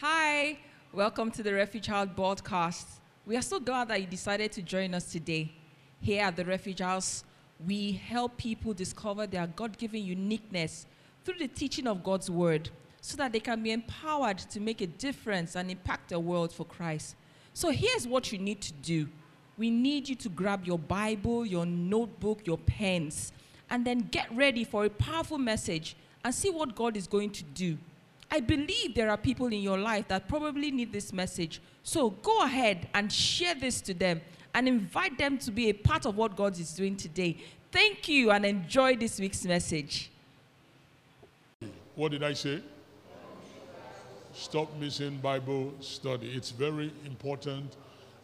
Hi, welcome to the Refuge House broadcast. We are so glad that you decided to join us today. Here at the Refuge House, we help people discover their God given uniqueness through the teaching of God's Word so that they can be empowered to make a difference and impact the world for Christ. So here's what you need to do we need you to grab your Bible, your notebook, your pens, and then get ready for a powerful message and see what God is going to do. I believe there are people in your life that probably need this message. So go ahead and share this to them and invite them to be a part of what God is doing today. Thank you and enjoy this week's message. What did I say? Stop missing Bible study. It's very important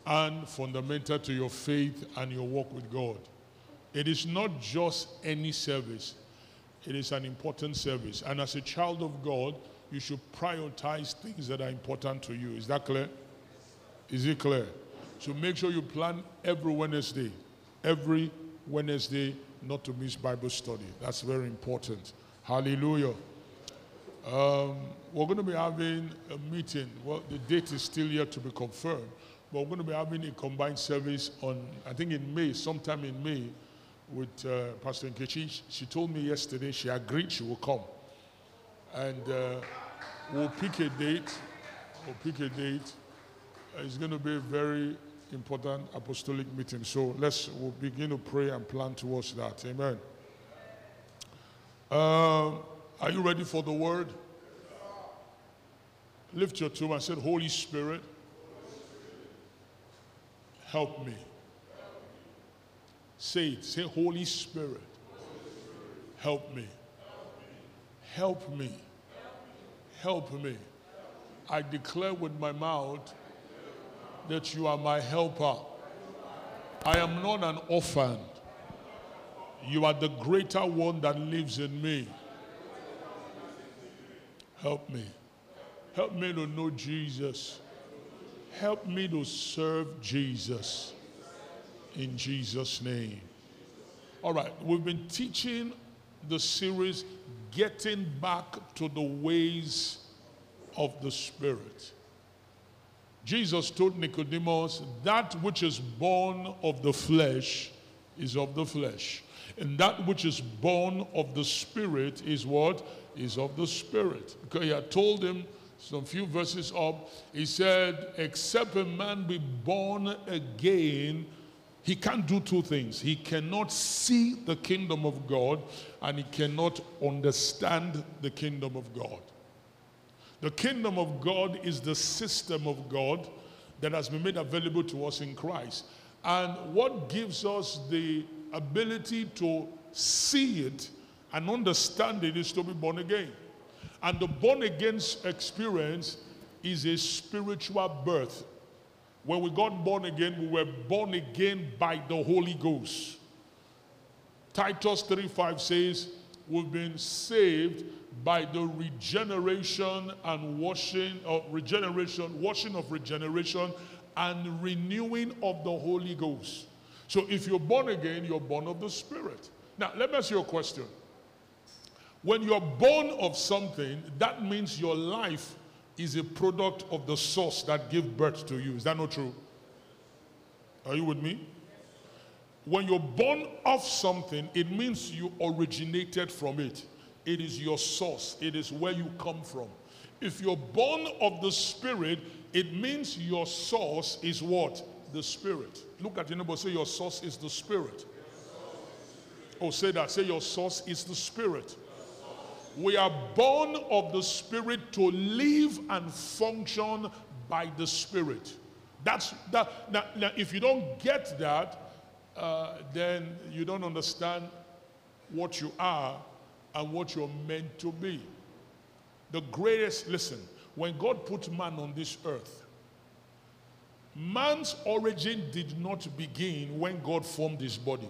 and fundamental to your faith and your walk with God. It is not just any service, it is an important service. And as a child of God, you should prioritize things that are important to you. Is that clear? Is it clear? So make sure you plan every Wednesday, every Wednesday, not to miss Bible study. That's very important. Hallelujah. Um, we're going to be having a meeting. Well, the date is still yet to be confirmed, but we're going to be having a combined service on, I think in May, sometime in May, with uh, Pastor Nkechi. She told me yesterday she agreed she will come. And uh, we'll pick a date. We'll pick a date. It's going to be a very important apostolic meeting. So let's we'll begin to pray and plan towards that. Amen. Um, are you ready for the word? Lift your two and say, Holy Spirit, help me. Say it. Say, Holy Spirit, help me. Help me. Help me. I declare with my mouth that you are my helper. I am not an orphan. You are the greater one that lives in me. Help me. Help me to know Jesus. Help me to serve Jesus. In Jesus' name. All right, we've been teaching the series Getting Back to the Ways of the Spirit. Jesus told Nicodemus, That which is born of the flesh is of the flesh. And that which is born of the Spirit is what? Is of the Spirit. Because he had told him some few verses up, he said, Except a man be born again, he can't do two things. He cannot see the kingdom of God and he cannot understand the kingdom of God. The kingdom of God is the system of God that has been made available to us in Christ. And what gives us the ability to see it and understand it is to be born again. And the born again experience is a spiritual birth. When we got born again, we were born again by the Holy Ghost. Titus 3:5 says, We've been saved by the regeneration and washing of regeneration, washing of regeneration, and renewing of the Holy Ghost. So if you're born again, you're born of the Spirit. Now, let me ask you a question. When you're born of something, that means your life is a product of the source that gave birth to you. Is that not true? Are you with me? When you're born of something, it means you originated from it. It is your source, it is where you come from. If you're born of the Spirit, it means your source is what? The Spirit. Look at your neighbor, say, Your source is the Spirit. Oh, say that. Say, Your source is the Spirit. We are born of the Spirit to live and function by the Spirit. That's that. Now, now if you don't get that, uh, then you don't understand what you are and what you're meant to be. The greatest, listen, when God put man on this earth, man's origin did not begin when God formed his body.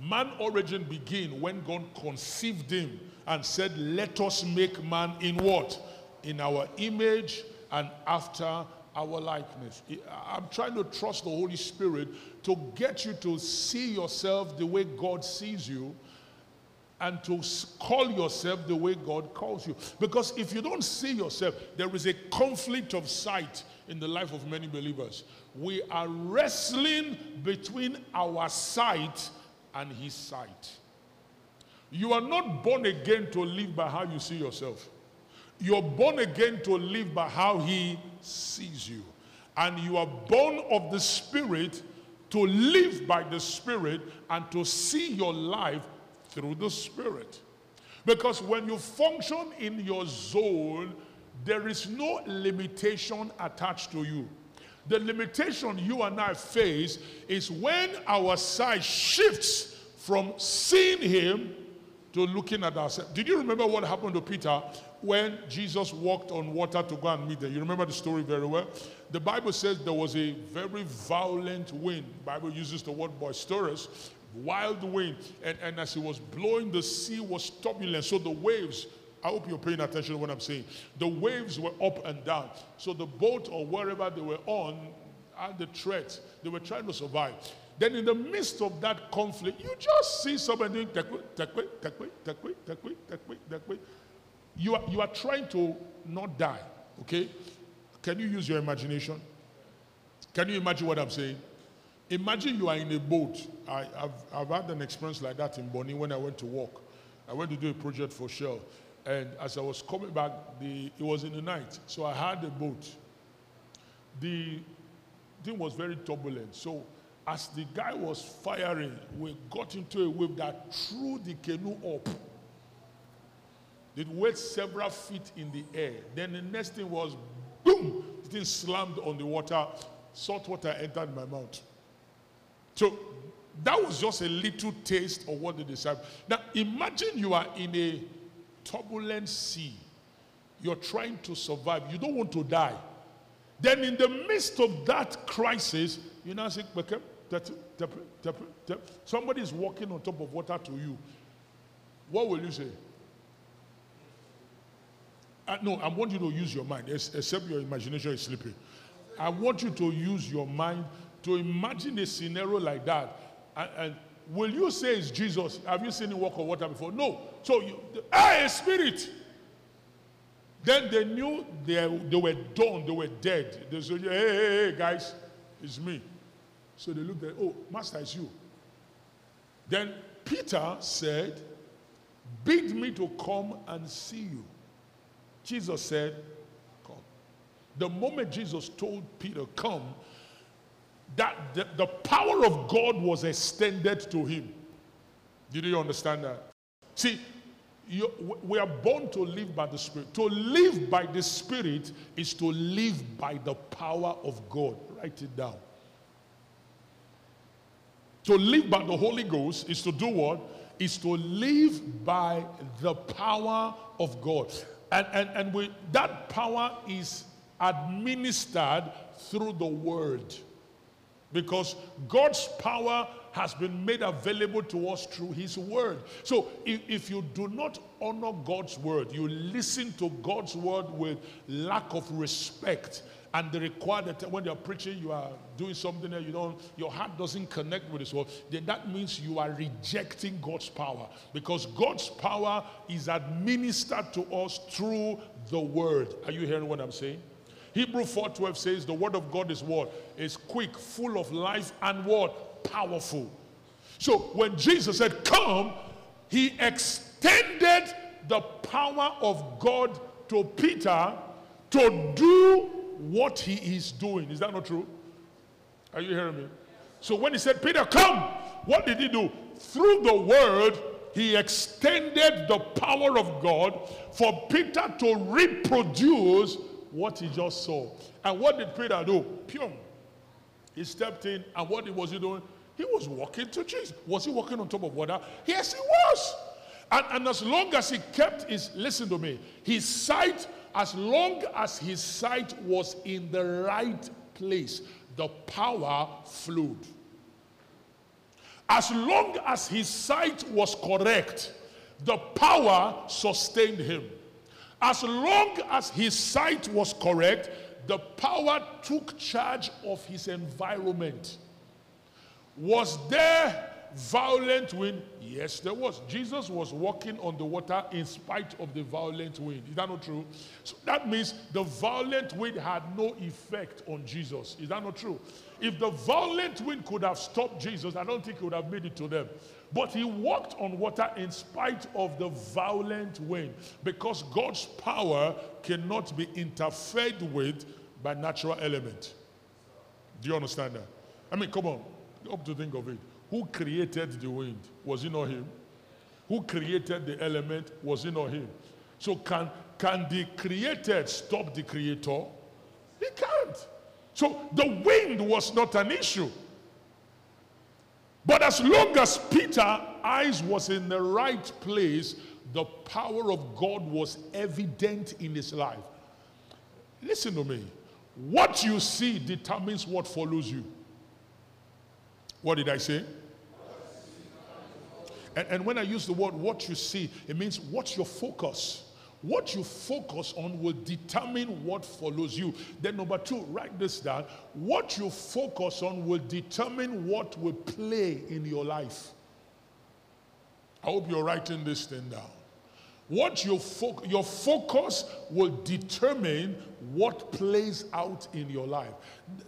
Man origin begin when God conceived him and said, Let us make man in what? In our image and after our likeness. I'm trying to trust the Holy Spirit to get you to see yourself the way God sees you and to call yourself the way God calls you. Because if you don't see yourself, there is a conflict of sight in the life of many believers. We are wrestling between our sight and His sight. You are not born again to live by how you see yourself. You're born again to live by how He sees you. And you are born of the Spirit to live by the Spirit and to see your life through the Spirit. Because when you function in your zone, there is no limitation attached to you. The limitation you and I face is when our sight shifts from seeing Him to looking at ourselves. Did you remember what happened to Peter when Jesus walked on water to go and meet them? You remember the story very well? The Bible says there was a very violent wind. The Bible uses the word boisterous, wild wind. And, and as it was blowing, the sea was turbulent. So the waves, I hope you're paying attention to what I'm saying. The waves were up and down. So the boat or wherever they were on had the threat. They were trying to survive. Then in the midst of that conflict, you just see somebody doing tekwe, tekwe, tekwe, tekwe, tekwe, tekwe, tekwe. You are, you are trying to not die, okay? Can you use your imagination? Can you imagine what I'm saying? Imagine you are in a boat. I, have I've had an experience like that in Bonny when I went to work. I went to do a project for Shell. And as I was coming back, the, it was in the night. So I had a boat. The thing was very turbulent. So as the guy was firing, we got into a wave that threw the canoe up. It went several feet in the air. Then the next thing was boom, the thing slammed on the water. Salt water entered my mouth. So that was just a little taste of what the disciples. Now imagine you are in a turbulent sea. You're trying to survive. You don't want to die. Then in the midst of that crisis, you now say, somebody is walking on top of water to you. What will you say? Uh, no, I want you to use your mind, except your imagination is sleeping. I want you to use your mind to imagine a scenario like that. And, and will you say it's Jesus? Have you seen him walk on water before? No. So, you, hey, spirit. Then they knew they, they were done, they were dead. They said, hey, hey, hey, guys, it's me. So they looked at, oh, Master, it's you. Then Peter said, Bid me to come and see you. Jesus said, Come. The moment Jesus told Peter, Come, that the, the power of God was extended to him. Did you understand that? See, you, we are born to live by the Spirit. To live by the Spirit is to live by the power of God. Write it down. To live by the Holy Ghost is to do what? Is to live by the power of God. And, and, and we, that power is administered through the Word. Because God's power has been made available to us through His Word. So if, if you do not honor God's Word, you listen to God's Word with lack of respect, and they require that when you're preaching, you are doing something that you don't, your heart doesn't connect with His word, then that means you are rejecting God's power because God's power is administered to us through the word. Are you hearing what I'm saying? Hebrew 4:12 says the word of God is what? Is quick, full of life, and what? Powerful. So when Jesus said, Come, he extended the power of God to Peter to do what he is doing. Is that not true? Are you hearing me? So when he said, Peter, come, what did he do? Through the word, he extended the power of God for Peter to reproduce what he just saw. And what did Peter do? Pyong. He stepped in, and what was he doing? He was walking to Jesus. Was he walking on top of water? Yes, he was. And, and as long as he kept his, listen to me, his sight as long as his sight was in the right place, the power flowed. As long as his sight was correct, the power sustained him. As long as his sight was correct, the power took charge of his environment. Was there violent wind? Yes, there was. Jesus was walking on the water in spite of the violent wind. Is that not true? So that means the violent wind had no effect on Jesus. Is that not true? If the violent wind could have stopped Jesus, I don't think he would have made it to them. But he walked on water in spite of the violent wind because God's power cannot be interfered with by natural element. Do you understand that? I mean, come on, up to think of it. Who created the wind? Was it not him? Who created the element? Was it not him? So can, can the created stop the creator? He can't. So the wind was not an issue. But as long as Peter's eyes was in the right place, the power of God was evident in his life. Listen to me. What you see determines what follows you. What did I say? And, and when I use the word what you see, it means what's your focus. What you focus on will determine what follows you. Then, number two, write this down. What you focus on will determine what will play in your life. I hope you're writing this thing down. What you fo- your focus will determine what plays out in your life.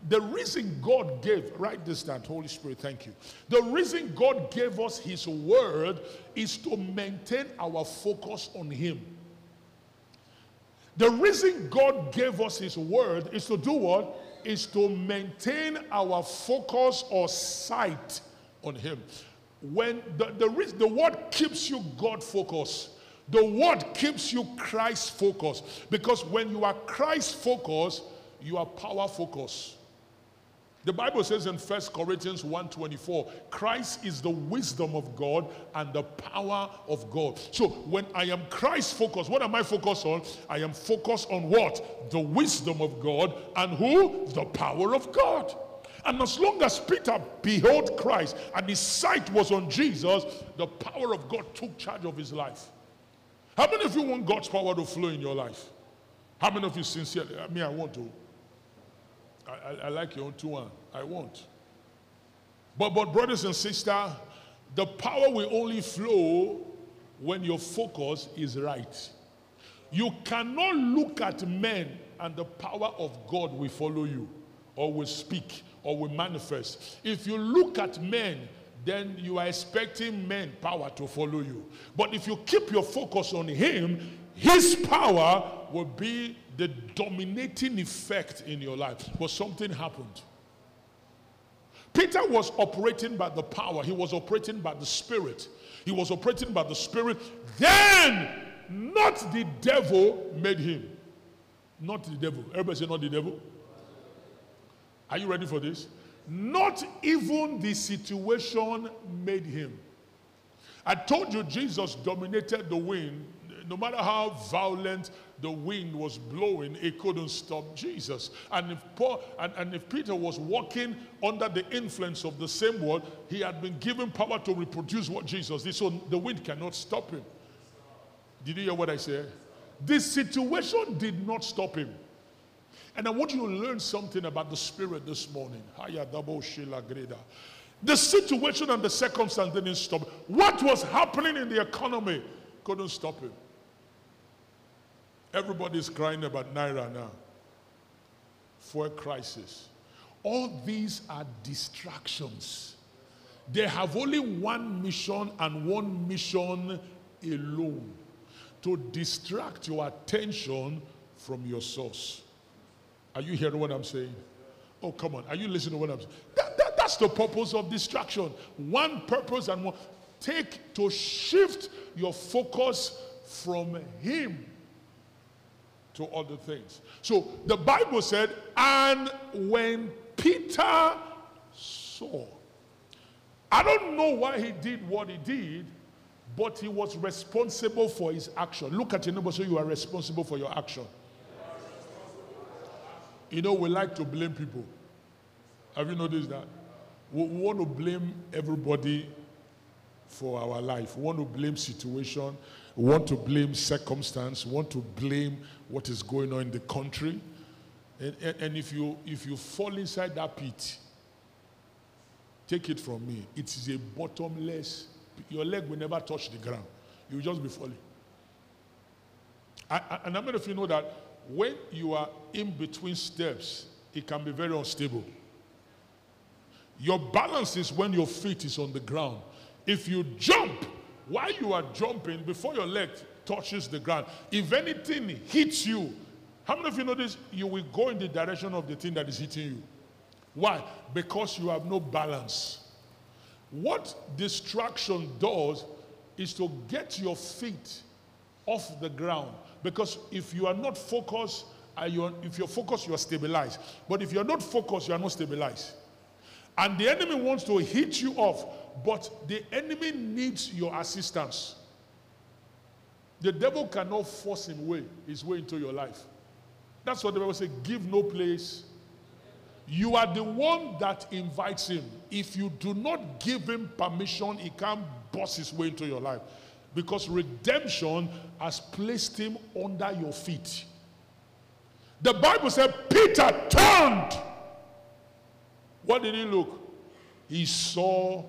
The reason God gave, write this down, Holy Spirit, thank you. The reason God gave us His word is to maintain our focus on Him. The reason God gave us His word is to do what? Is to maintain our focus or sight on Him. When the, the, the word keeps you God focused, the word keeps you Christ focused. Because when you are Christ focused, you are power focused. The Bible says in 1 Corinthians 1:24, Christ is the wisdom of God and the power of God. So when I am Christ focused, what am I focused on? I am focused on what? The wisdom of God and who? The power of God. And as long as Peter beheld Christ and his sight was on Jesus, the power of God took charge of his life. How many of you want God's power to flow in your life? How many of you sincerely? I mean, I want to. I, I, I like your own two one. I want. But, but brothers and sisters, the power will only flow when your focus is right. You cannot look at men and the power of God will follow you or will speak or will manifest. If you look at men, then you are expecting men power to follow you. But if you keep your focus on him, his power will be the dominating effect in your life. But something happened. Peter was operating by the power, he was operating by the Spirit. He was operating by the Spirit. Then, not the devil made him. Not the devil. Everybody say, not the devil. Are you ready for this? Not even the situation made him. I told you Jesus dominated the wind. No matter how violent the wind was blowing, it couldn't stop Jesus. And if, Paul, and, and if Peter was walking under the influence of the same word, he had been given power to reproduce what Jesus did. So the wind cannot stop him. Did you hear what I said? This situation did not stop him. And I want you to learn something about the Spirit this morning. The situation and the circumstance didn't stop. What was happening in the economy couldn't stop him. Everybody's crying about Naira now. For a crisis. All these are distractions. They have only one mission and one mission alone to distract your attention from your source. Are you hearing what I'm saying? Oh, come on. Are you listening to what I'm saying? That, that, that's the purpose of distraction. One purpose and one. Take to shift your focus from Him to other things. So the Bible said, and when Peter saw, I don't know why he did what he did, but he was responsible for his action. Look at your neighbor, so you are responsible for your action. You know, we like to blame people. Have you noticed that? We, we want to blame everybody for our life. We want to blame situation. We want to blame circumstance. We want to blame what is going on in the country. And, and, and if, you, if you fall inside that pit, Take it from me. It is a bottomless, your leg will never touch the ground. You will just be falling. I, I, and how many of you know that when you are in between steps, it can be very unstable? Your balance is when your feet is on the ground. If you jump while you are jumping, before your leg touches the ground, if anything hits you, how many of you know this? You will go in the direction of the thing that is hitting you. Why? Because you have no balance. What distraction does is to get your feet off the ground. Because if you are not focused, uh, you if you're focused, you are stabilized. But if you're not focused, you are not stabilized. And the enemy wants to hit you off, but the enemy needs your assistance. The devil cannot force him way, his way into your life. That's what the Bible says give no place. You are the one that invites him. If you do not give him permission, he can't boss his way into your life. Because redemption has placed him under your feet. The Bible said Peter turned. What did he look? He saw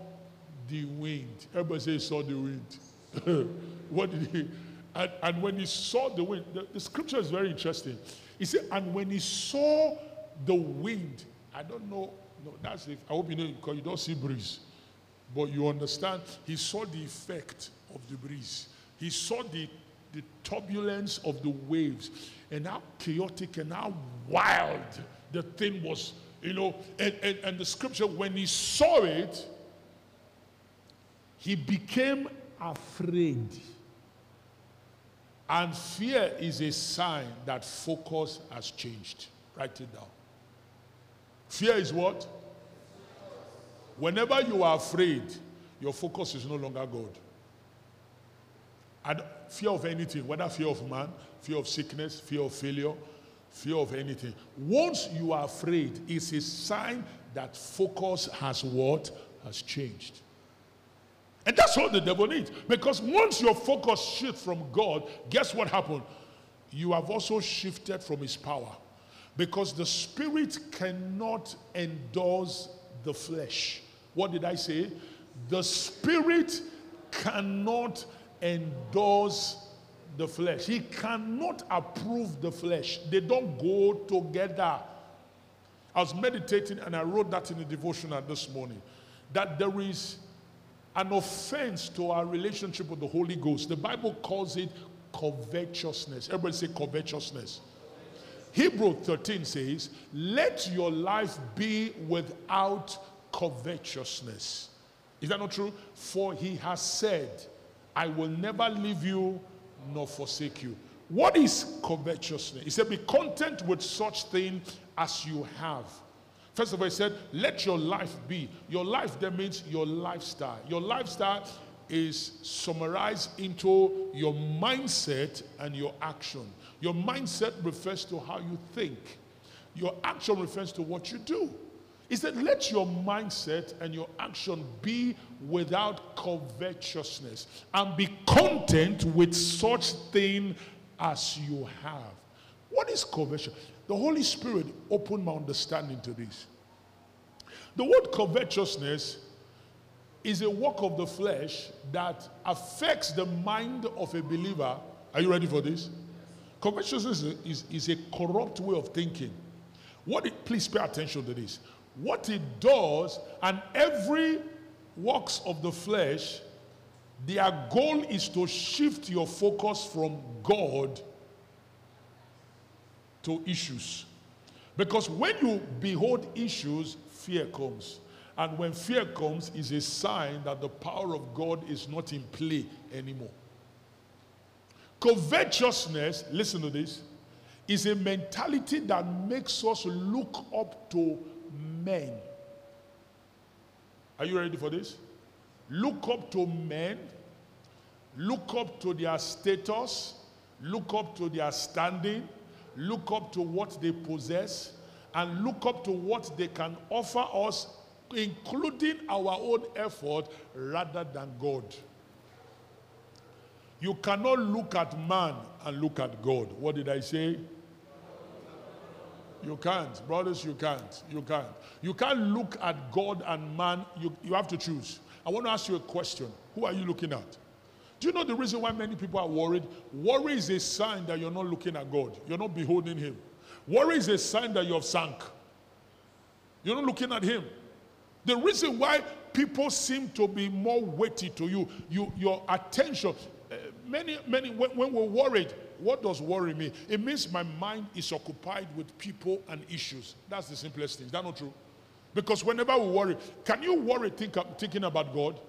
the wind. Everybody say he saw the wind. what did he? And, and, when he saw the wind, the, the scripture is very interesting. He said, and when he saw the wind, I don't know, no, that's if I hope you know because you don't see breeze. But you understand, he saw the effect of the breeze. He saw the, the turbulence of the waves and how chaotic and how wild the thing was. You know, and, and, and the scripture, when he saw it, he became afraid. And fear is a sign that focus has changed. Write it down. Fear is what? Whenever you are afraid, your focus is no longer God. Fear of anything, whether fear of man, fear of sickness, fear of failure, fear of anything. Once you are afraid, it's a sign that focus has what? Has changed. And that's all the devil needs. Because once your focus shifts from God, guess what happened? You have also shifted from his power. Because the spirit cannot endorse the flesh. What did I say? The spirit cannot endorse the flesh. He cannot approve the flesh. They don't go together. I was meditating and I wrote that in the devotional this morning that there is an offense to our relationship with the Holy Ghost. The Bible calls it covetousness. Everybody say covetousness. Hebrew 13 says, Let your life be without covetousness. Is that not true? For he has said, I will never leave you nor forsake you. What is covetousness? He said, Be content with such thing as you have. First of all, he said, let your life be. Your life that means your lifestyle. Your lifestyle is summarized into your mindset and your action. Your mindset refers to how you think. Your action refers to what you do. He said, let your mindset and your action be without covetousness and be content with such thing as you have. What is covetousness? The Holy Spirit opened my understanding to this. The word covetousness is a work of the flesh that affects the mind of a believer. Are you ready for this? Covetousness is, is, is a corrupt way of thinking. What it, please pay attention to this. What it does, and every works of the flesh, their goal is to shift your focus from God to issues. Because when you behold issues, fear comes. And when fear comes, is a sign that the power of God is not in play anymore. Covetousness, listen to this, is a mentality that makes us look up to men. Are you ready for this? Look up to men, look up to their status, look up to their standing, look up to what they possess, and look up to what they can offer us, including our own effort, rather than God. You cannot look at man and look at God. What did I say? You can't. Brothers, you can't. You can't. You can't look at God and man. You, you have to choose. I want to ask you a question. Who are you looking at? Do you know the reason why many people are worried? Worry is a sign that you're not looking at God, you're not beholding Him. Worry is a sign that you have sunk. You're not looking at Him. The reason why people seem to be more weighty to you, you your attention. Uh, many, many, when, when we're worried, what does worry mean? It means my mind is occupied with people and issues. That's the simplest thing. Is that not true? Because whenever we worry, can you worry think, thinking about God?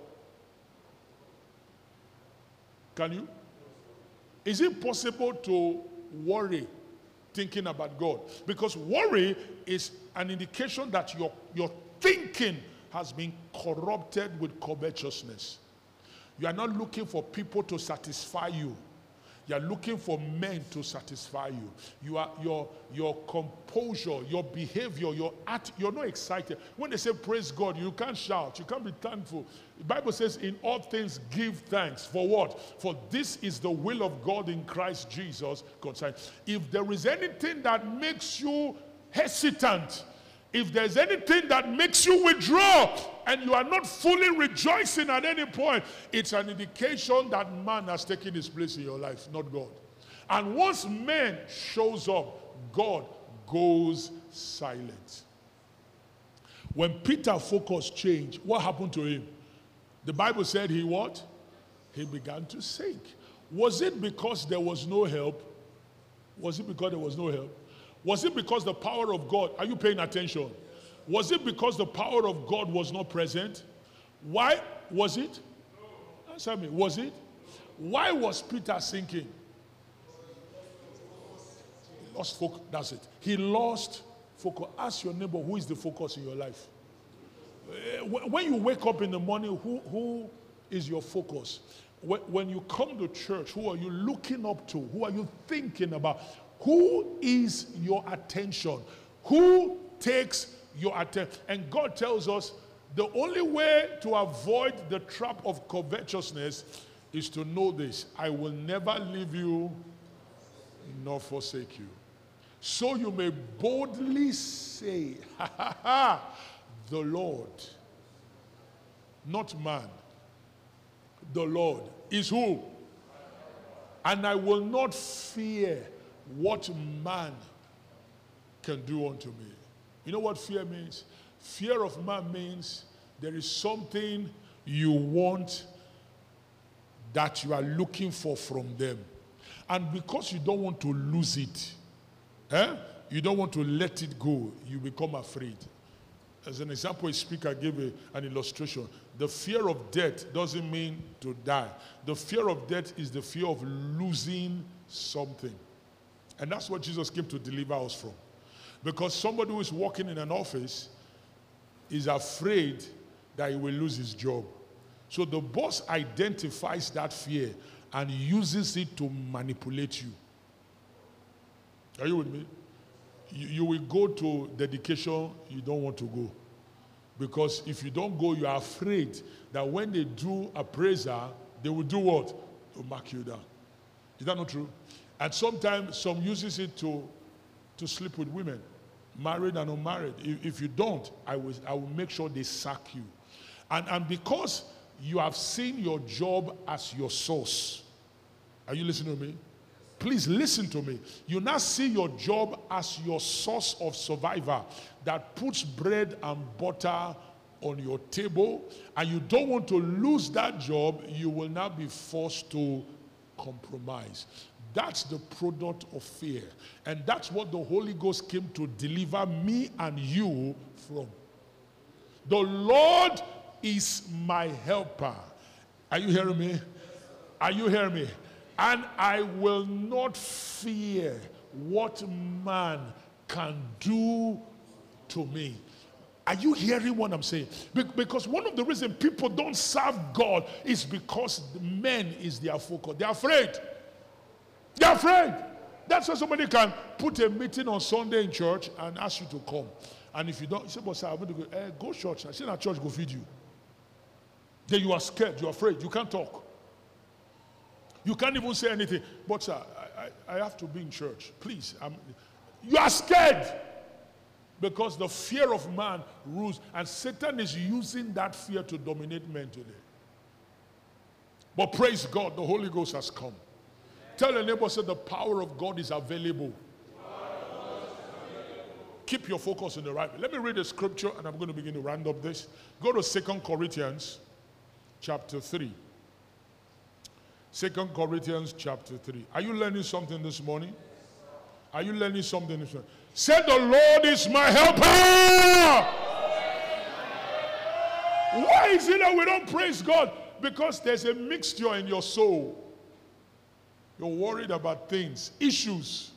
Can you? Is it possible to worry thinking about God? Because worry is an indication that your, your thinking has been corrupted with covetousness. You are not looking for people to satisfy you. You are looking for men to satisfy you. You are your your composure, your behavior, your act, you're not excited. When they say praise God, you can't shout, you can't be thankful. The Bible says, in all things give thanks. For what? For this is the will of God in Christ Jesus concerned. If there is anything that makes you hesitant, if there's anything that makes you withdraw and you are not fully rejoicing at any point, it's an indication that man has taken his place in your life, not God. And once man shows up, God goes silent. When Peter focus changed, what happened to him? The Bible said he what? He began to sink. Was it because there was no help? Was it because there was no help? Was it because the power of God, are you paying attention? Was it because the power of God was not present? Why was it? Answer me. Was it? Why was Peter sinking? He lost focus. That's it. He lost focus. Ask your neighbor who is the focus in your life. Uh, when you wake up in the morning, who, who is your focus? When you come to church, who are you looking up to? Who are you thinking about? Who is your attention? Who takes your attention? And God tells us the only way to avoid the trap of covetousness is to know this I will never leave you nor forsake you. So you may boldly say, ha, ha, ha, The Lord, not man, the Lord is who? And I will not fear what man can do unto me. You know what fear means? Fear of man means there is something you want that you are looking for from them. And because you don't want to lose it, eh, you don't want to let it go, you become afraid. As an example, a speaker gave a, an illustration. The fear of death doesn't mean to die. The fear of death is the fear of losing something. And that's what Jesus came to deliver us from. Because somebody who is working in an office is afraid that he will lose his job. So the boss identifies that fear and uses it to manipulate you. Are you with me? You, you will go to dedication you don't want to go. Because if you don't go, you are afraid that when they do appraiser, they will do what? To mark you down. Is that not true? And sometimes some uses it to, to sleep with women, married and unmarried. If, if you don't, I will, I will make sure they sack you. And, and because you have seen your job as your source, are you listening to me? Please listen to me. You now see your job as your source of survival that puts bread and butter on your table, and you don't want to lose that job, you will now be forced to compromise. That's the product of fear. And that's what the Holy Ghost came to deliver me and you from. The Lord is my helper. Are you hearing me? Are you hearing me? And I will not fear what man can do to me. Are you hearing what I'm saying? Because one of the reasons people don't serve God is because men is their focus. They're afraid. They're afraid. That's why somebody can put a meeting on Sunday in church and ask you to come. And if you don't, you say, but sir, I'm going to go. Eh, go church. I say, that church go feed you. Then you are scared. You're afraid. You can't talk. You can't even say anything. But sir, I, I, I have to be in church. Please. I'm, you are scared. Because the fear of man rules, and Satan is using that fear to dominate men today. But praise God, the Holy Ghost has come. Tell your neighbor, say, the power of God is available. Keep your focus in the right way. Let me read the scripture and I'm going to begin to round up this. Go to Second Corinthians chapter 3. Second Corinthians chapter 3. Are you learning something this morning? Are you learning something this morning? Say, The Lord is my helper. Why is it that we don't praise God? Because there's a mixture in your soul. You're worried about things, issues.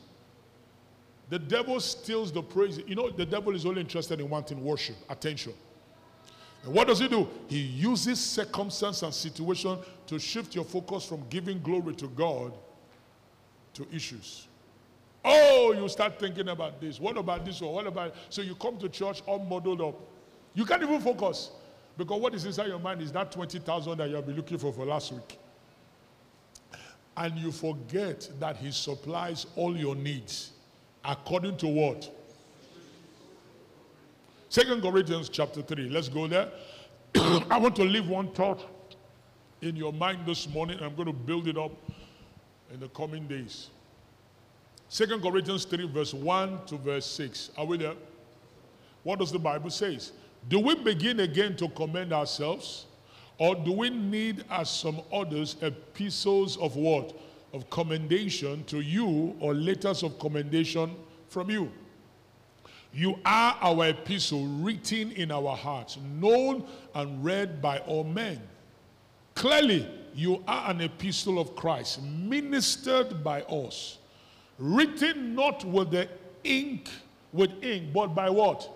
The devil steals the praise. You know, the devil is only interested in wanting worship, attention. And what does he do? He uses circumstance and situation to shift your focus from giving glory to God to issues. Oh, you start thinking about this. What about this or what about so you come to church all muddled up. You can't even focus because what is inside your mind is that 20,000 that you've been looking for for last week. And you forget that he supplies all your needs according to what? Second Corinthians chapter 3. Let's go there. I want to leave one thought in your mind this morning. I'm going to build it up in the coming days. Second Corinthians 3, verse 1 to verse 6. Are we there? What does the Bible say? Do we begin again to commend ourselves? Or do we need, as some others, epistles of what? Of commendation to you or letters of commendation from you? You are our epistle written in our hearts, known and read by all men. Clearly, you are an epistle of Christ, ministered by us, written not with the ink, with ink, but by what?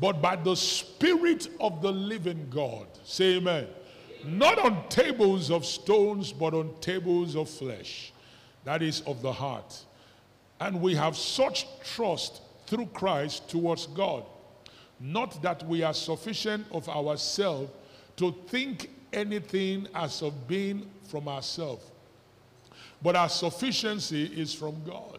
But by the Spirit of the living God. Say amen. Not on tables of stones, but on tables of flesh. That is of the heart. And we have such trust through Christ towards God. Not that we are sufficient of ourselves to think anything as of being from ourselves, but our sufficiency is from God,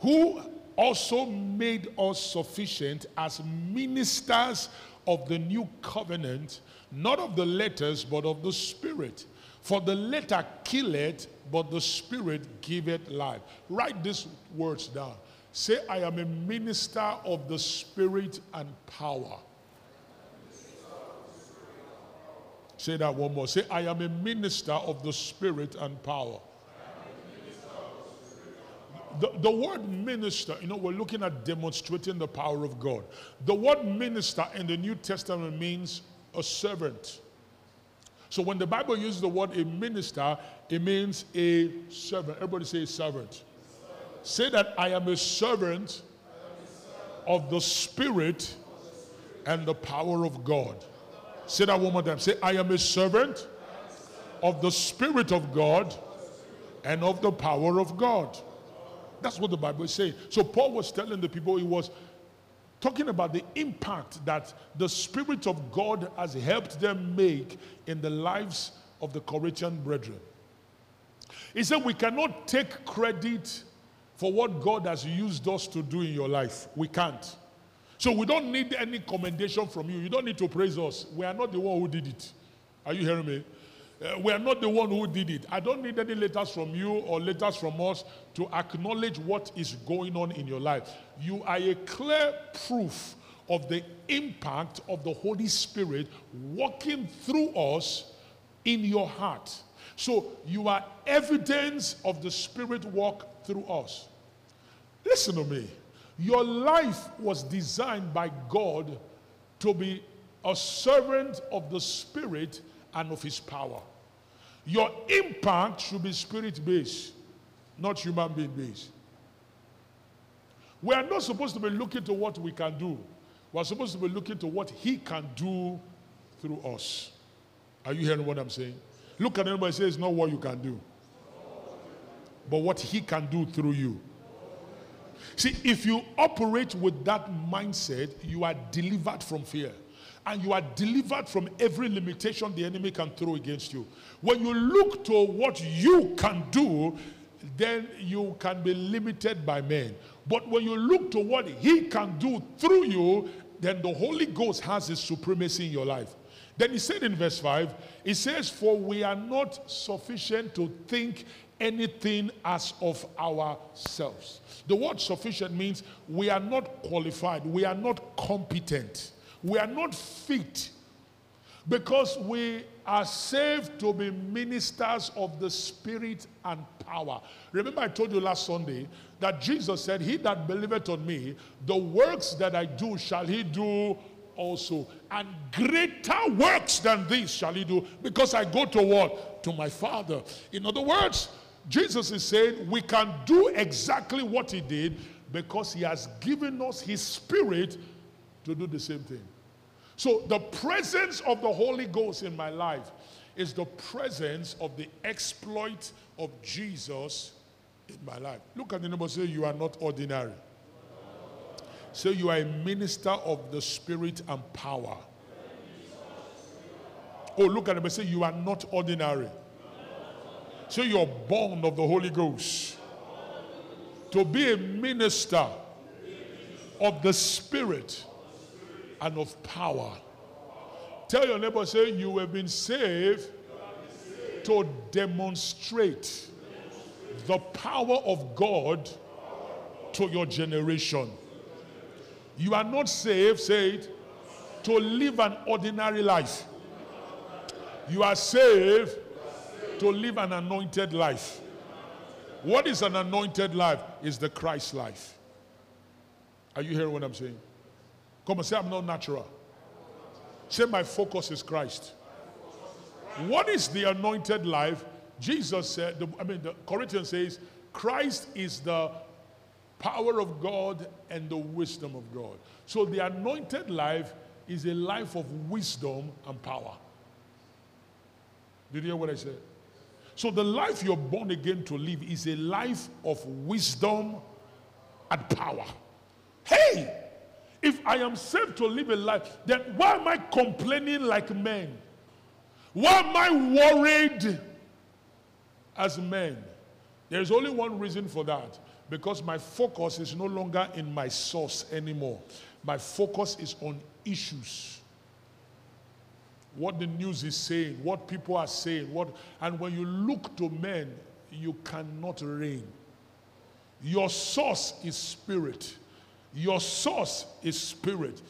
who also made us sufficient as ministers of the new covenant, not of the letters, but of the Spirit. For the letter killeth, but the Spirit giveth life. Write these words down. Say, I am a minister of the Spirit and power. Say that one more. Say, I am a minister of the Spirit and power. The, the word minister, you know, we're looking at demonstrating the power of God. The word minister in the New Testament means a servant. So when the Bible uses the word a minister, it means a servant. Everybody say servant. Say that I am a servant of the Spirit and the power of God. Say that one more time. Say, I am a servant of the Spirit of God and of the power of God. That's what the Bible is saying. So Paul was telling the people he was talking about the impact that the Spirit of God has helped them make in the lives of the Corinthian brethren. He said, We cannot take credit for what God has used us to do in your life. We can't. So we don't need any commendation from you. You don't need to praise us. We are not the one who did it. Are you hearing me? Uh, we are not the one who did it. I don't need any letters from you or letters from us to acknowledge what is going on in your life. You are a clear proof of the impact of the Holy Spirit working through us in your heart. So you are evidence of the Spirit work through us. Listen to me. Your life was designed by God to be a servant of the Spirit and of His power. Your impact should be spirit based, not human being based. We are not supposed to be looking to what we can do. We are supposed to be looking to what He can do through us. Are you hearing what I'm saying? Look at anybody say it's not what you can do, but what He can do through you. See, if you operate with that mindset, you are delivered from fear and you are delivered from every limitation the enemy can throw against you. When you look to what you can do, then you can be limited by men. But when you look to what He can do through you, then the Holy Ghost has His supremacy in your life. Then He said in verse 5, He says, For we are not sufficient to think anything as of ourselves. The word sufficient means we are not qualified, we are not competent, we are not fit because we are saved to be ministers of the Spirit and power. Remember, I told you last Sunday that Jesus said, He that believeth on me, the works that I do shall he do also. And greater works than these shall he do, because I go to what? To my Father. In other words, Jesus is saying we can do exactly what he did because he has given us his spirit to do the same thing. So, the presence of the Holy Ghost in my life is the presence of the exploit of Jesus in my life. Look at the neighbor say, You are not ordinary. Say, You are a minister of the Spirit and power. Oh, look at him say, You are not ordinary. So you're born of the Holy Ghost. To be a minister of the Spirit and of power. Tell your neighbor, say, you have been saved to demonstrate the power of God to your generation. You are not saved, say it, to live an ordinary life. You are saved to live an anointed life. What is an anointed life? Is the Christ life. Are you hearing what I'm saying? Come and say, I'm not natural. Say, my focus is Christ. What is the anointed life? Jesus said, the, I mean, the Corinthians says, Christ is the power of God and the wisdom of God. So the anointed life is a life of wisdom and power. Did you hear what I said? So the life you're born again to live is a life of wisdom and power. Hey! If I am saved to live a life, then why am I complaining like men? Why am I worried as men? There is only one reason for that because my focus is no longer in my source anymore. My focus is on issues. What the news is saying, what people are saying, what and when you look to men, you cannot reign. Your source is spirit. Your source is spirit.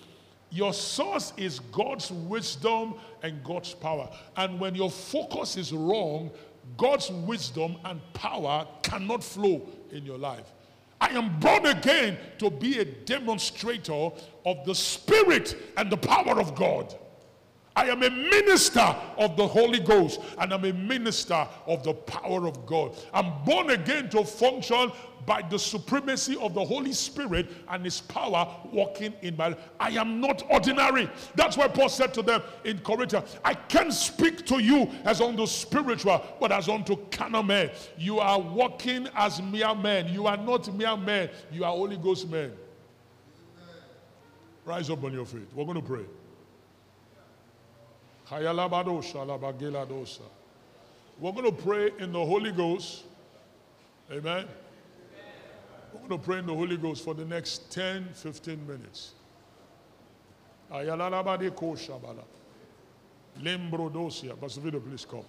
Your source is God's wisdom and God's power. And when your focus is wrong, God's wisdom and power cannot flow in your life. I am born again to be a demonstrator of the spirit and the power of God. I am a minister of the Holy Ghost and I'm a minister of the power of God. I'm born again to function by the supremacy of the Holy Spirit and His power working in my life. I am not ordinary. That's why Paul said to them in Corinth, I can speak to you as unto spiritual, but as unto carnal men. You are walking as mere men. You are not mere men. You are Holy Ghost men. Rise up on your feet. We're going to pray. We're going to pray in the Holy Ghost. Amen. We're going to pray in the Holy Ghost for the next 10, 15 minutes. Limbrodosia. Pastor Vito, please come.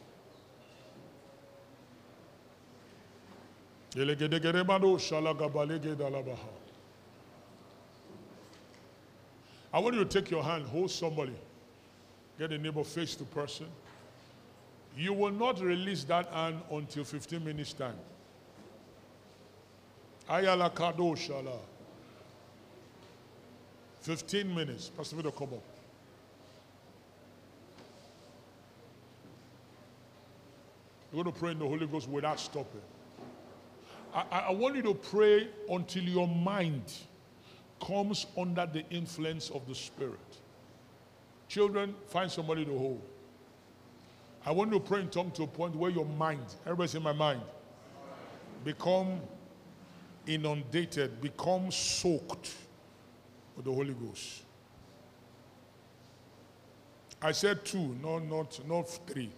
I want you to take your hand, hold somebody. Get a neighbor face to person. You will not release that hand until 15 minutes time. Ayala Kado Shala. 15 minutes. Pastor Vito, come up. You're going to pray in the Holy Ghost without stopping. I, I want you to pray until your mind comes under the influence of the Spirit. Children, find somebody to hold. I want to pray in tongue to a point where your mind, everybody's in my mind, become inundated, become soaked with the Holy Ghost. I said two, no, not, not three.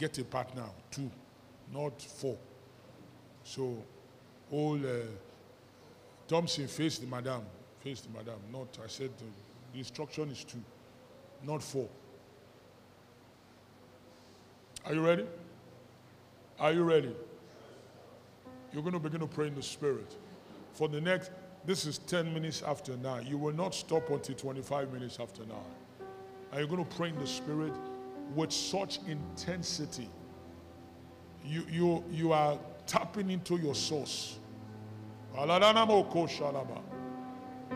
Get a partner, two, not four. So, all uh, Thompson, face the madam. Face the madam. Not, I said the, the instruction is two, not four. Are you ready? Are you ready? You're going to begin to pray in the spirit. For the next, this is 10 minutes after now. You will not stop until 25 minutes after now. And you're going to pray in the spirit with such intensity. You, you, you are tapping into your source.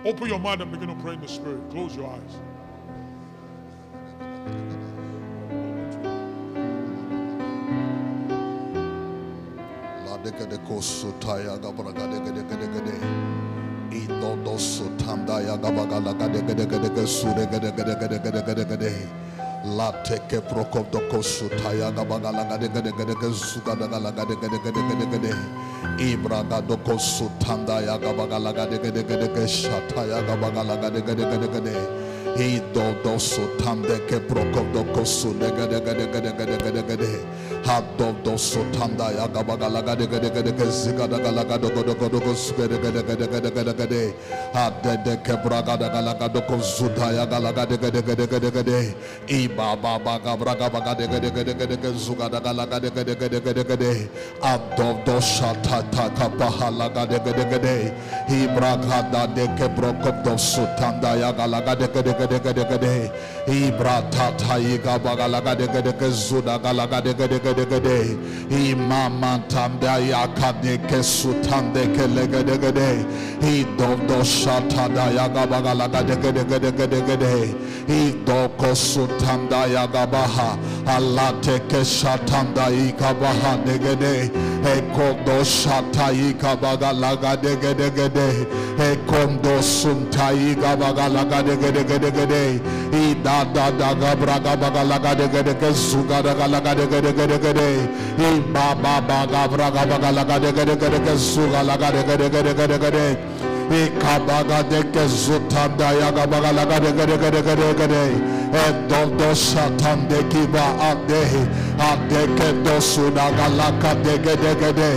Open your mind and begin to pray in the spirit. Close your eyes. La teke prokop do kosu taya gabaga la gade gade gade gade suga daga la gade gade gade gade gade ibra gado kosu tanda ya gabaga la gade gade gade gade shata ya gabaga la gade gade gade gade Ido dosu tande ke prokop do kosu gade gade gade gade gade gade Hado dosu tanda ya gabaga la gade gade gade gade ziga daga la gado godo godo gosu gade gade gade gade gade gade Hade de ke braga daga la gado kosu ya gala gade gade gade gade gade Iba ba ba ga braga ba gade gade gade gade gade zuga daga la gade gade gade gade gade Ado dosha ta ta ka paha la gade gade gade Ibra gada de ke prokop dosu tanda ya gala gade gade gade gade gade Ibra ta iga baga la gade gade gade zuda gala gade gade gade Imama tanda ya kade ke sutande ke le gade gade Ido do shata da ya gabaga la gade gade gade gade gade Ido ko sutanda ya gabaha shatanda Eko do shata gade gade sunta ika baga la gade gade gade gade Ida da da da ga la gade gade Iba ba ba ga braga baga la gade gade gade gade suga la gade gade gade gade gade Ikabaga de ke zutanda ya gabaga la gade gade gade gade gade Edodo shatan de kiba ade ade ke dosu da galaka de gade gade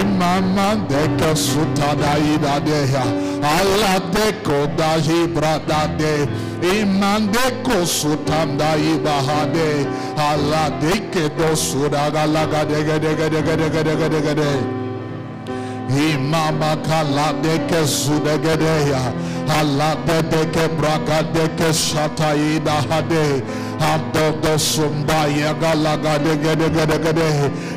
Imama de ke sutada ida de ya Allah de ko da hibrada de Iman de ko sutanda ibahade Allah de ke dosu da galaka de gade gade gade gade gade gade Imama kala de ke sudegedeya Allah de de ke braga de ke shataida hade Adodo sumba ya galaga de gede gede gede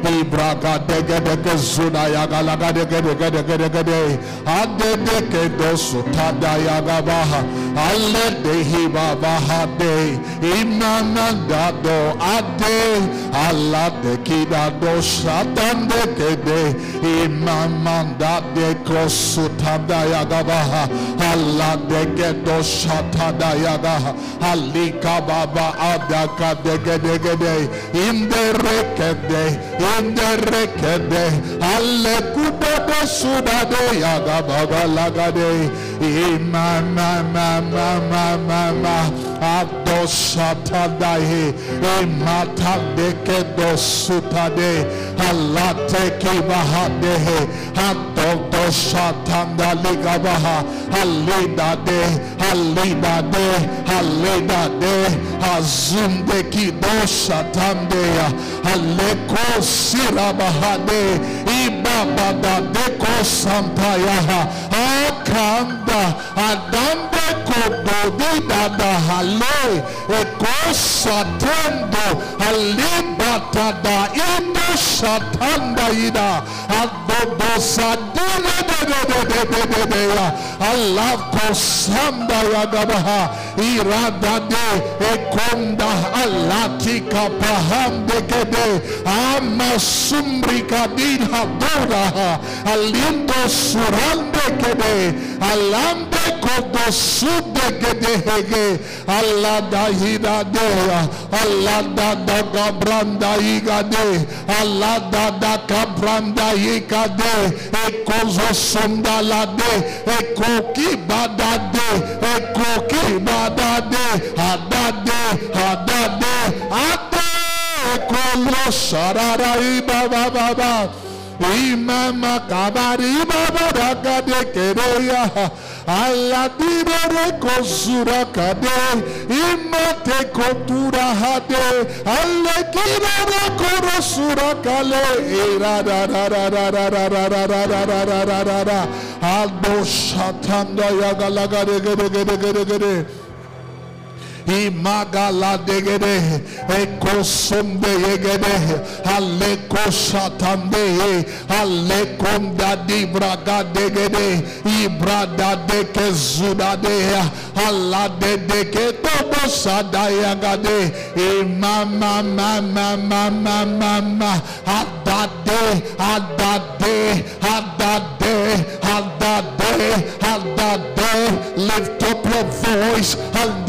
Ibraga de. Gede ke zuna ya galaga de gede gede gede gede Ade de ke dosu tada ya gabaha Alle de hiba bahade Imana dado ade Allah de. Kida do shatan de kede Imamanda de kosu tada ya gabaha Allah de ke do shatada ya gaha Halika baba adaka de gede gede in the rekede in the rekede alle kuda de suda de yaga baga laga de imama mama mama ma ado shatada he imata de ke do suta de Allah te ki bahade he ado do shatanda liga baha halida de halida de halida de azunde ki dosha tandeya aleko sirabahade ibabada deko sampaya akanda cocodrila da jalé, ecosatendo, alibata da ido satanda ida, adobosadina de de de de de de de, alako samba ya gabaha, irada de, ekonda alatika pahande kede, ama sumbrika dinha dora, alindo surande kede, Kodo sube gedehege. Allah da hida dea. Allah da da gabranda higa de. Allah da da kabranda higa de. Ekozo sunda la de. Ekoki bada de. Eko ki de. Hada de. Hada de. Ata. Sarara iba ba ba ba. Imama kabari baba da kade kereya. Aladire re kozura kade. Imate kotura hade. Alekira re korosura kale. Ira ra ra ra ra ra ra ra ra ra ra ra ra ra ra ra. Aldo shatanda yagalaga de gede gede gede gede. Imagala degede, ekosombe yegede, aleko shatande, alekonda dibraga degede, ibrada deke zudade, alade deke todo sadaya gade, imama mama mama mama, adade, adade, adade, adade, adade, lift up your voice, and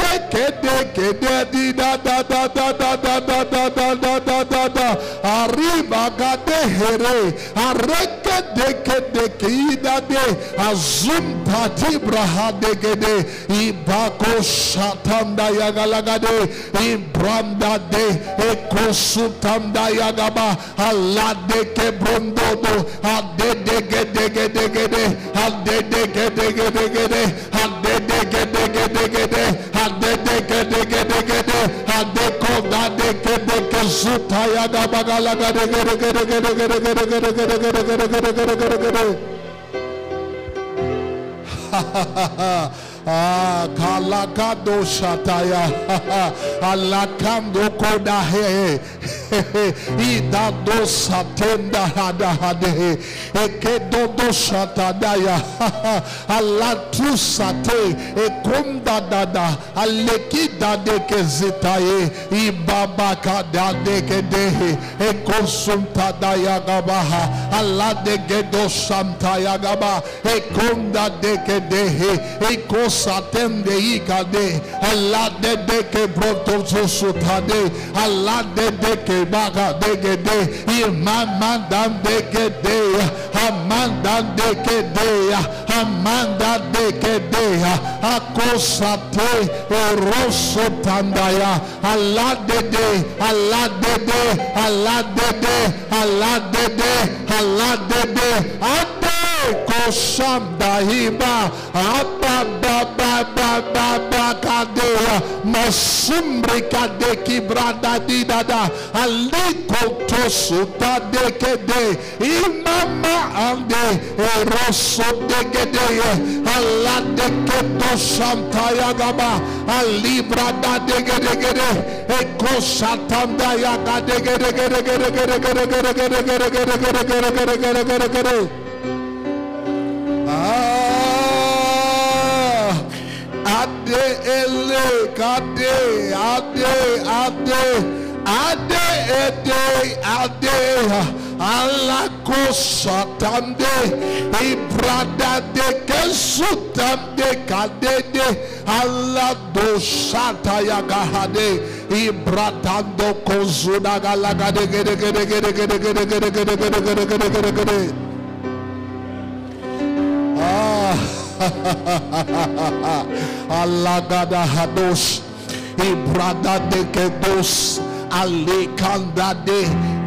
deke deke de di da da da da da da da da da da da da da, arriba gade here, areke deke deke idade, azum tati braha deke de, ibako shatanda yagalagade, ibranda de, ekosutanda yagaba, alade ke brondodo, ade deke deke deke de, ade deke deke deke de, ade deke Ha ha ha ha. Ah, kalakado shataya. Alakando kodahe. Idado satenda hadahade. Ekedodo shatadaya. Alatu sate. Ekonda dada. Alekida deke zitaye. Ibaba kada deke dehe. Ekonsumta daya gabaha. Aladegedo shamtaya gaba. Ekonda deke dehe. Ekonsumta ekosatende ikade, alade de ke broto sutade, alade de ke baga de gede, imamanda de gede, amanda de gede, amanda de gede, akosate, oroso tandaya, alade de, alade de, alade de, alade de, alade de, ade koshanda hiba aba ba ba ba ba ba kadeya masumri kade kibrada didada aliko tosu tade kede imama ande eroso de gedeye alade keto shantaya gaba alibra da de gede Ah, ade ele kade ade ade ade ede ade alako satande ibrada de kesutande kadede alado sata yagahade ibratando kozuda galagade gede gede gede gede gede gede gede gede gede gede gede gede Alagada hados, Ibrada de kedos,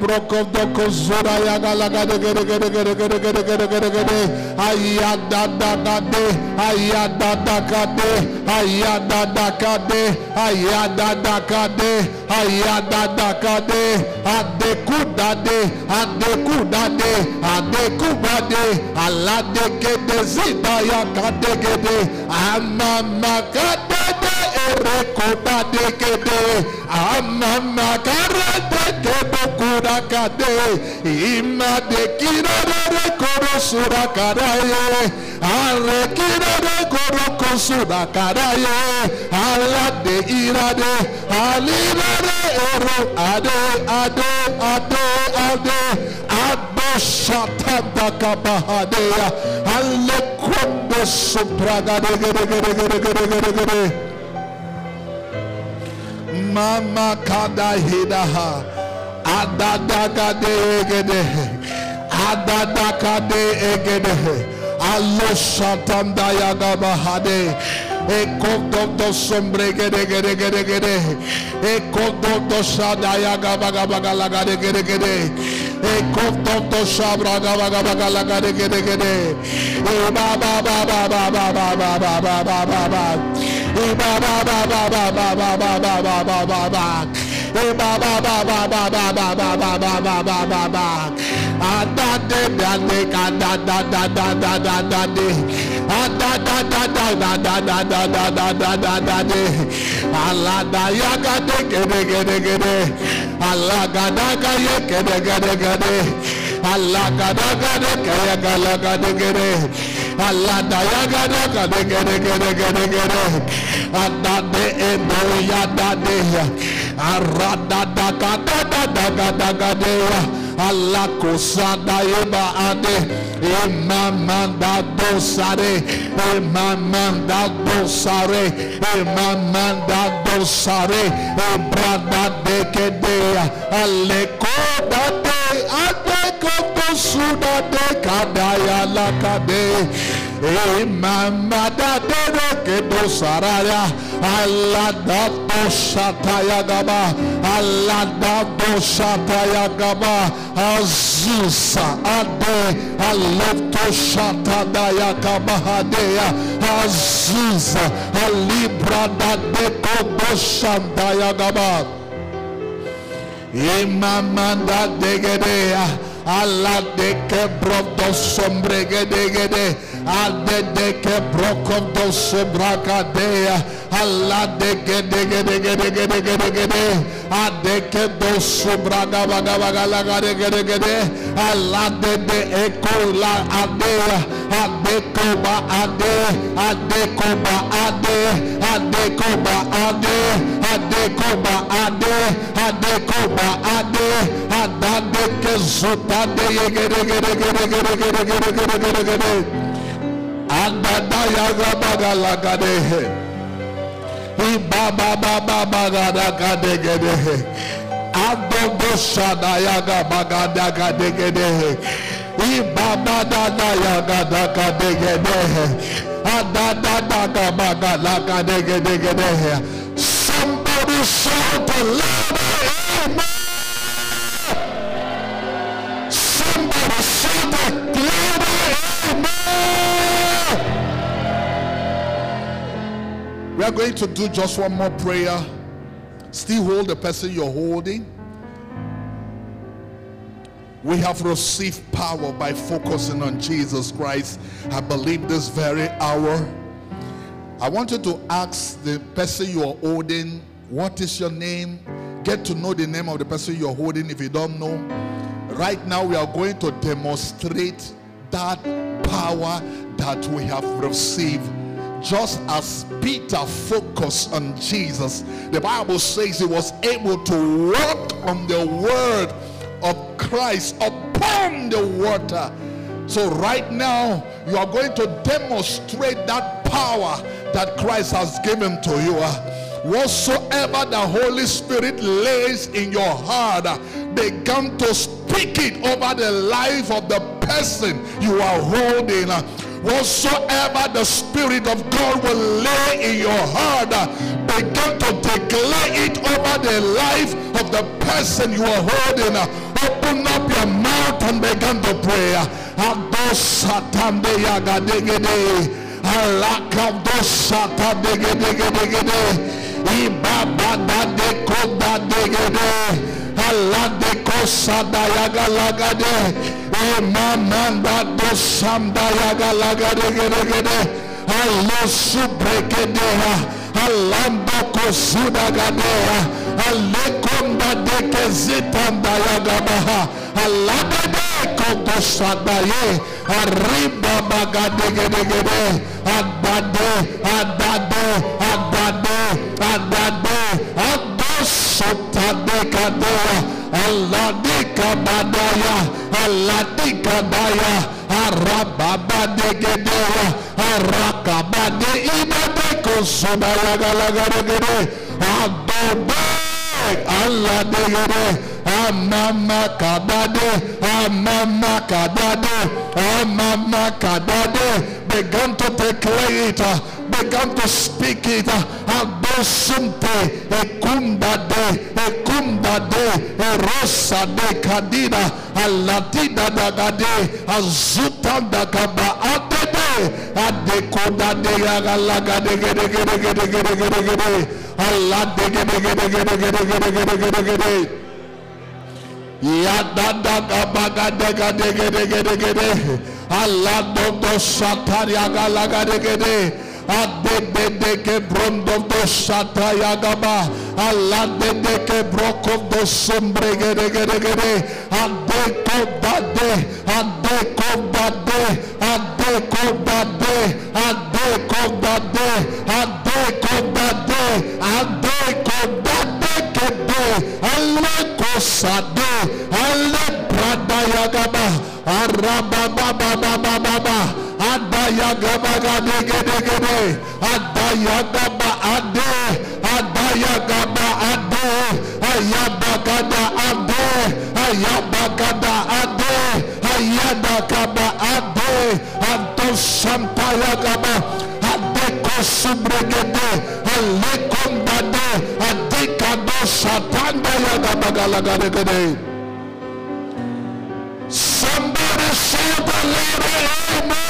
broko doko zura yaga la gede gede gede gede gede gede gede gede gede Ayada da gade Ayada da gade Ayada da gade Ayada da gade Ayada da gade Adeku dade Adeku dade Adeku bade Alade gede zida ya gade gede Amama gade de rekota dekede amama karate debokura kade ima dekira rekoro sura karaye are kira rekoro kosura karaye ala de irade alirade oro ade ade ade ade abashatabakabahadea alekondo supragade gede gede gede gede gede gede Mama kada hidaha adadaga de egede adadaka de egede alo shatanda yagaba hade ekododo sombre gede gede gede gede ekododo shada yagaba gaba gala gade gede gede ekododo shabra gaba gaba gala gade gede gede e ba ba ba ba ba ba ba ba ba ba ba ba ba ba ba ba ba ba ba ba ba ba ba ba ba ba alada yagada kadegede gedegede gede adade ebo yadade aradada kadada kadagadeya alakosada yeba ade emamanda dosare emamanda dosare emamanda dosare ebrada dekedeya alekodade adekodade Sudade kadaya lakade, imamanda Imama kedo saraya. Allah da do shataya gaba. Allah da do shataya gaba. Azusa ade. Allah to shatadaya kabahadea. Azusa. Alibra da de kodo shataya gaba. Imama da de. Allah de que brodo sombre gede gede Ade de que broco do sobrakadea Allah de que de gede gede gede gede gede Ade que do sobraga baga baga la gede gede gede Allah de de eko la adea Ade koba ade Ade koba ade Ade koba ade Ade koba ade Ade koba ade Adade que zota de gede gede gede gede gede gede gede gede Agogo sadaya gabaga daga degedehe. Ibaba dada yaga daga degedehe. Adada daga baga laga degedehe. Somebody shout aloud. We are going to do just one more prayer. Still hold the person you're holding. We have received power by focusing on Jesus Christ. I believe this very hour. I want you to ask the person you are holding, what is your name? Get to know the name of the person you're holding if you don't know. Right now, we are going to demonstrate that power that we have received just as Peter focused on Jesus, the Bible says he was able to walk on the word of Christ upon the water. So, right now, you are going to demonstrate that power that Christ has given to you. Whatsoever the Holy Spirit lays in your heart, begin to speak it over the life of the person you are holding whatsoever the Spirit of God will lay in your heart, uh, begin to declare it over the life of the person you are holding. Uh, open up your mouth and begin to pray. Degede. Ibaba da da degede. Alande kosa dayaga lagade. Emamanda dosam dayaga lagade gede gede. Alosu brekedea. Alamba kosuda gadea. Alekonda deke zitanda yagabaha. Alabade sada daye. Arriba bagade gede gede. Adbade, adade adade adade adade Sotadekadoa, Eladikabadaya, Eladikabaya, Arababadegedoa, Arakabade Ibadeko Sodayagalagare, Adobe, Aladegere, Amama Kadade, Amama Kadade, Amama Kadade, began to declare it began to speak it abosumpe ekundade ekundade erosade kadida alatida dagade azutanda kaba adede adekodade yagalagade gede gede gede gede gede gede alade gede gede gede gede gede gede gede gede Yadadagabagadegedegedegede. Aladodo satariagalagadegede. Adededeke brondodo satayagaba. Aladedeke brokodo sombregedegedegede. Adeko dade. Adeko dade. Adeko dade. Adeko dade. Adeko dade. Adeko dade kede. Aleko sade. Ale brada yagaba. adaya gaba gade gede gede. Adaya gaba ade. Adaya gaba ade. Ayaba gada ade. Ayaba gada ade. Ayada gaba ade. Anto sampaya gaba. Ade kosubregede alekom bade. ade kado satanda ya gaba gala gade gede. Somebody say the Lord amen.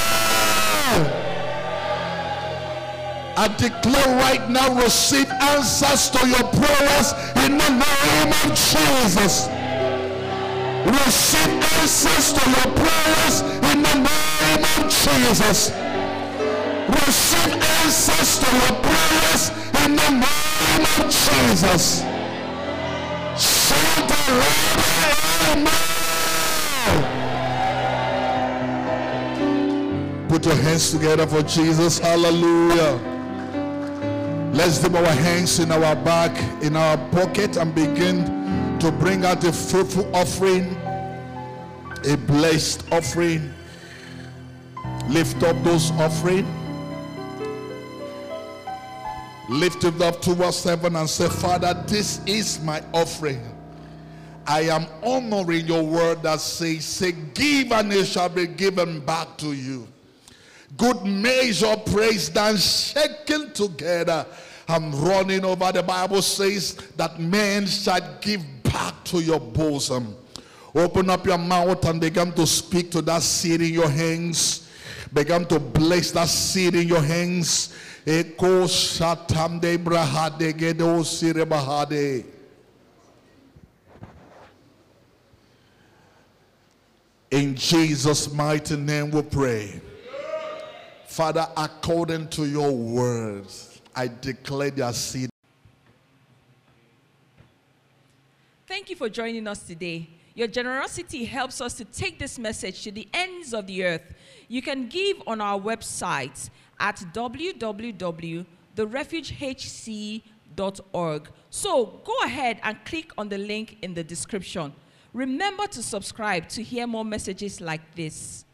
I declare right now, receive answers to your prayers in the name of Jesus. Receive answers to your prayers in the name of Jesus. Receive answers to your prayers in the name of Jesus. Say the. Put your hands together for Jesus. Hallelujah. Let's dip our hands in our back, in our pocket, and begin to bring out a fruitful offering, a blessed offering. Lift up those offering. Lift it up towards heaven and say, Father, this is my offering. I am honoring your word that says, say, give and it shall be given back to you. Good measure, praise down, shaken together. I'm running over. The Bible says that men shall give back to your bosom. Open up your mouth and begin to speak to that seed in your hands. Begin to bless that seed in your hands. Eko brahade gedo sirebahade. In Jesus' mighty name we pray. Father, according to your words, I declare their seed. Thank you for joining us today. Your generosity helps us to take this message to the ends of the earth. You can give on our website at www.therefugehc.org. So go ahead and click on the link in the description. Remember to subscribe to hear more messages like this.